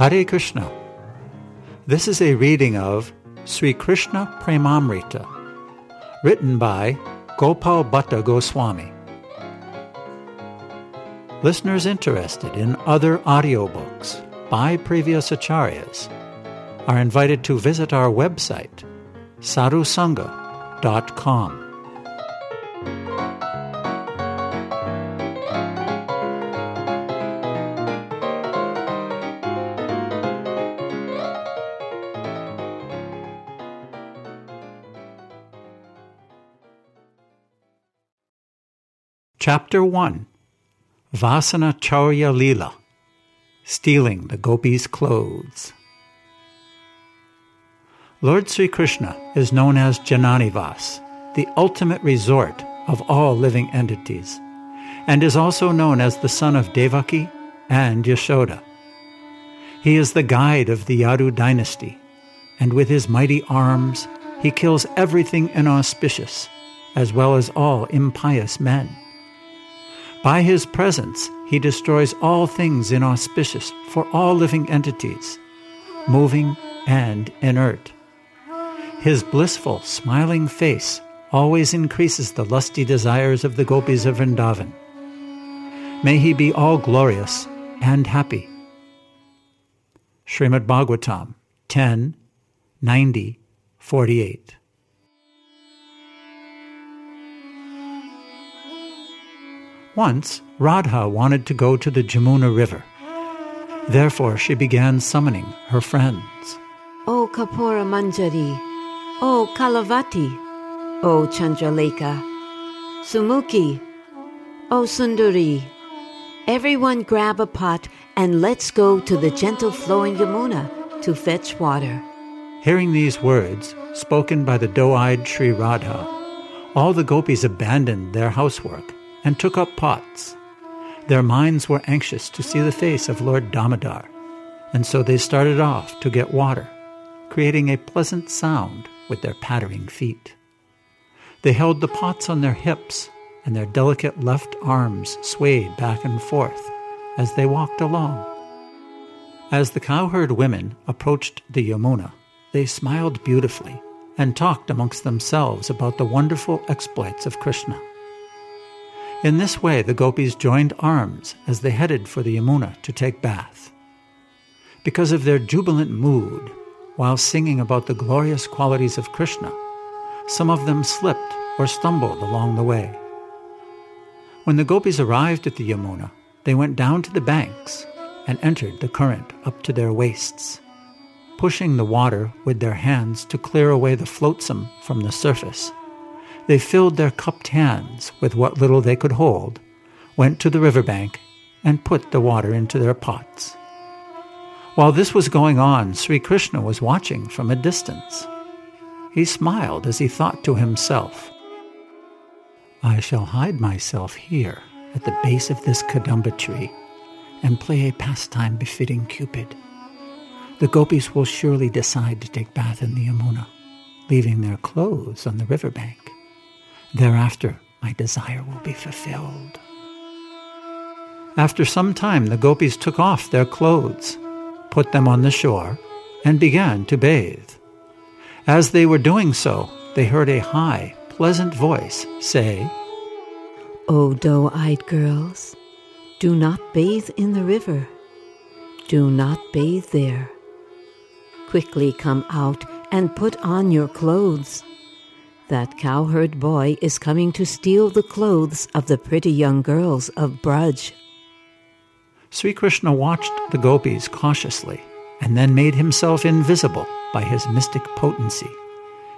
Hare Krishna. This is a reading of Sri Krishna Premamrita, written by Gopal Bhatta Goswami. Listeners interested in other audiobooks by previous acharyas are invited to visit our website, sadhusanga.com. Chapter 1 Vasana Chaurya Lila Stealing the Gopis' Clothes. Lord Sri Krishna is known as Jananivas, the ultimate resort of all living entities, and is also known as the son of Devaki and Yashoda. He is the guide of the Yadu dynasty, and with his mighty arms he kills everything inauspicious, as well as all impious men. By his presence, he destroys all things inauspicious for all living entities, moving and inert. His blissful, smiling face always increases the lusty desires of the gopis of Vrindavan. May he be all glorious and happy. Srimad Bhagavatam 10 90 48. Once, Radha wanted to go to the Jamuna River. Therefore, she began summoning her friends. O Kapura Manjari, O Kalavati, O Chandraleka, Sumuki, O Sundari. Everyone grab a pot and let's go to the gentle flowing Yamuna to fetch water. Hearing these words, spoken by the doe eyed Sri Radha, all the gopis abandoned their housework and took up pots. Their minds were anxious to see the face of Lord Damodar, and so they started off to get water, creating a pleasant sound with their pattering feet. They held the pots on their hips, and their delicate left arms swayed back and forth as they walked along. As the cowherd women approached the Yamuna, they smiled beautifully and talked amongst themselves about the wonderful exploits of Krishna. In this way, the gopis joined arms as they headed for the Yamuna to take bath. Because of their jubilant mood, while singing about the glorious qualities of Krishna, some of them slipped or stumbled along the way. When the gopis arrived at the Yamuna, they went down to the banks and entered the current up to their waists, pushing the water with their hands to clear away the flotsam from the surface they filled their cupped hands with what little they could hold, went to the river bank, and put the water into their pots. While this was going on, Sri Krishna was watching from a distance. He smiled as he thought to himself, I shall hide myself here at the base of this kadamba tree and play a pastime befitting Cupid. The gopis will surely decide to take bath in the Yamuna, leaving their clothes on the river bank. Thereafter, my desire will be fulfilled. After some time, the gopis took off their clothes, put them on the shore, and began to bathe. As they were doing so, they heard a high, pleasant voice say, O doe eyed girls, do not bathe in the river. Do not bathe there. Quickly come out and put on your clothes. That cowherd boy is coming to steal the clothes of the pretty young girls of Braj. Sri Krishna watched the gopis cautiously and then made himself invisible by his mystic potency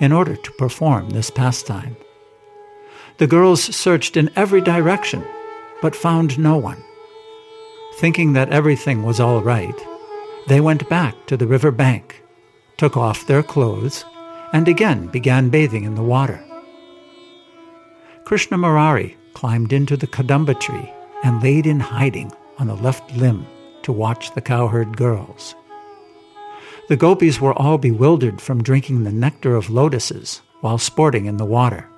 in order to perform this pastime. The girls searched in every direction but found no one. Thinking that everything was all right, they went back to the river bank, took off their clothes, and again began bathing in the water. Krishna Murari climbed into the kadamba tree and laid in hiding on the left limb to watch the cowherd girls. The gopis were all bewildered from drinking the nectar of lotuses while sporting in the water.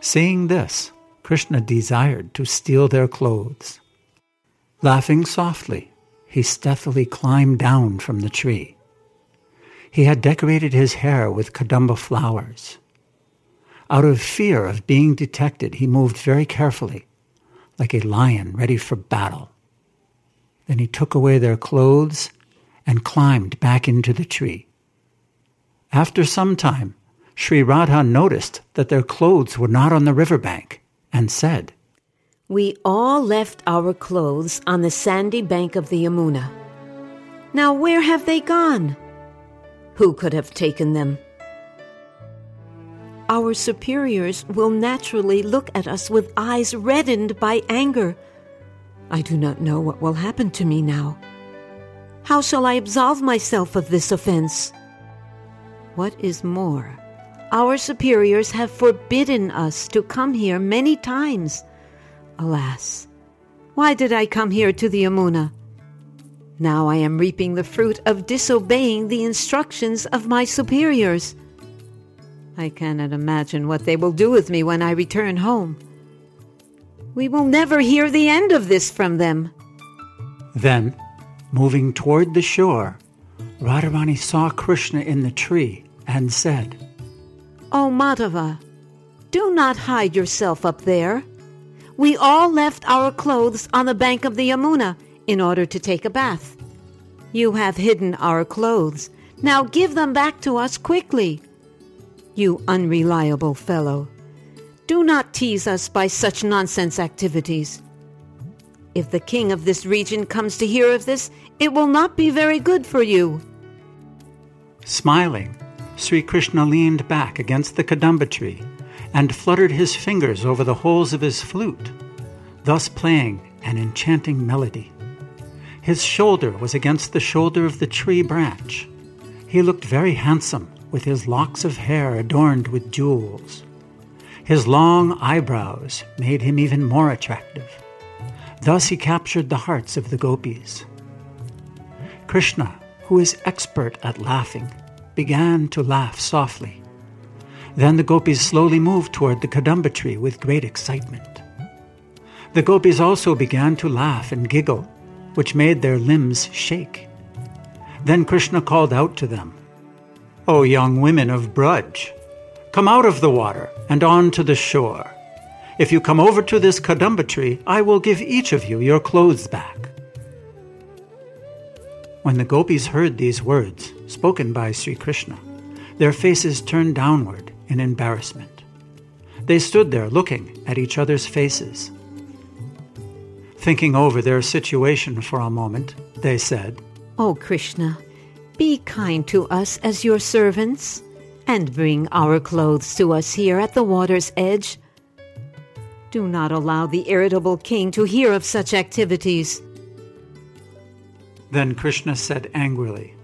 Seeing this, Krishna desired to steal their clothes. Laughing softly, he stealthily climbed down from the tree. He had decorated his hair with kadamba flowers. Out of fear of being detected, he moved very carefully, like a lion ready for battle. Then he took away their clothes and climbed back into the tree. After some time, Sri Radha noticed that their clothes were not on the riverbank and said, We all left our clothes on the sandy bank of the Yamuna. Now where have they gone? Who could have taken them? Our superiors will naturally look at us with eyes reddened by anger. I do not know what will happen to me now. How shall I absolve myself of this offense? What is more, our superiors have forbidden us to come here many times. Alas, why did I come here to the Yamuna? Now I am reaping the fruit of disobeying the instructions of my superiors. I cannot imagine what they will do with me when I return home. We will never hear the end of this from them. Then, moving toward the shore, Radharani saw Krishna in the tree and said, Oh, Madhava, do not hide yourself up there. We all left our clothes on the bank of the Yamuna in order to take a bath. You have hidden our clothes. Now give them back to us quickly. You unreliable fellow. Do not tease us by such nonsense activities. If the king of this region comes to hear of this, it will not be very good for you. Smiling, Sri Krishna leaned back against the kadamba tree and fluttered his fingers over the holes of his flute, thus playing an enchanting melody. His shoulder was against the shoulder of the tree branch. He looked very handsome, with his locks of hair adorned with jewels. His long eyebrows made him even more attractive. Thus he captured the hearts of the gopis. Krishna, who is expert at laughing, began to laugh softly. Then the gopis slowly moved toward the kadamba tree with great excitement. The gopis also began to laugh and giggle, which made their limbs shake. Then Krishna called out to them, O young women of Braj, come out of the water and on to the shore. If you come over to this kadamba tree, I will give each of you your clothes back. When the gopis heard these words, spoken by Sri Krishna, their faces turned downward in embarrassment. They stood there looking at each other's faces. Thinking over their situation for a moment, they said, O oh, Krishna, be kind to us as your servants, and bring our clothes to us here at the water's edge. Do not allow the irritable king to hear of such activities. Then Krishna said angrily,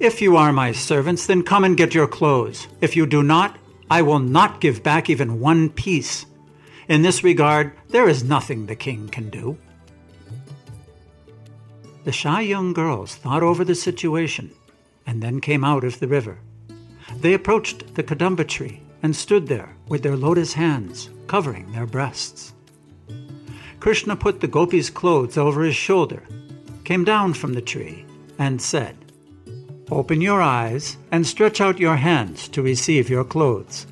If you are my servants, then come and get your clothes. If you do not, I will not give back even one piece. In this regard, there is nothing the king can do. The shy young girls thought over the situation and then came out of the river. They approached the kadamba tree and stood there with their lotus hands covering their breasts. Krishna put the gopis' clothes over his shoulder came down from the tree and said, Open your eyes and stretch out your hands to receive your clothes.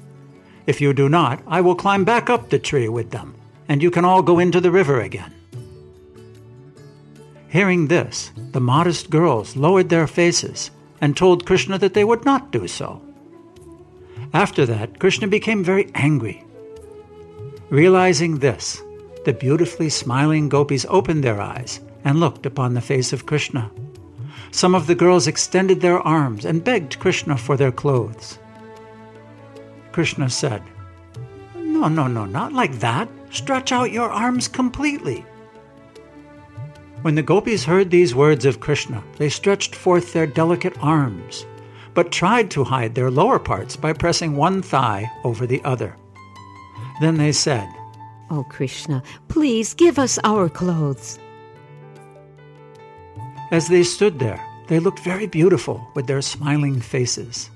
If you do not, I will climb back up the tree with them, and you can all go into the river again. Hearing this, the modest girls lowered their faces and told Krishna that they would not do so. After that, Krishna became very angry. Realizing this, the beautifully smiling gopis opened their eyes and looked upon the face of Krishna. Some of the girls extended their arms and begged Krishna for their clothes. Krishna said, No, no, no, not like that. Stretch out your arms completely. When the gopis heard these words of Krishna, they stretched forth their delicate arms, but tried to hide their lower parts by pressing one thigh over the other. Then they said, O oh, Krishna, please give us our clothes. As they stood there, they looked very beautiful with their smiling faces.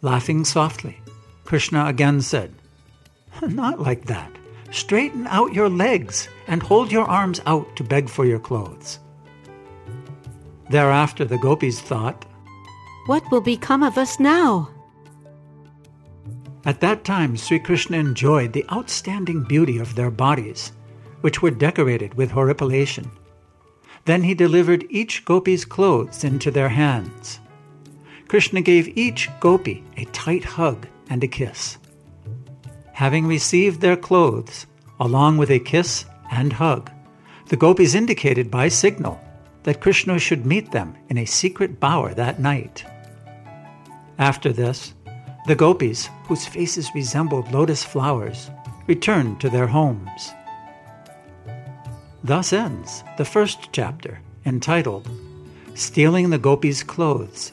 Laughing softly, Krishna again said, Not like that. straighten out your legs and hold your arms out to beg for your clothes. Thereafter, the gopis thought, What will become of us now? At that time, Sri Krishna enjoyed the outstanding beauty of their bodies, which were decorated with horripilation. Then he delivered each gopi's clothes into their hands. Krishna gave each gopi a tight hug and a kiss. Having received their clothes, along with a kiss and hug, the gopis indicated by signal that Krishna should meet them in a secret bower that night. After this, the gopis, whose faces resembled lotus flowers, returned to their homes. Thus ends the first chapter, entitled Stealing the Gopis' Clothes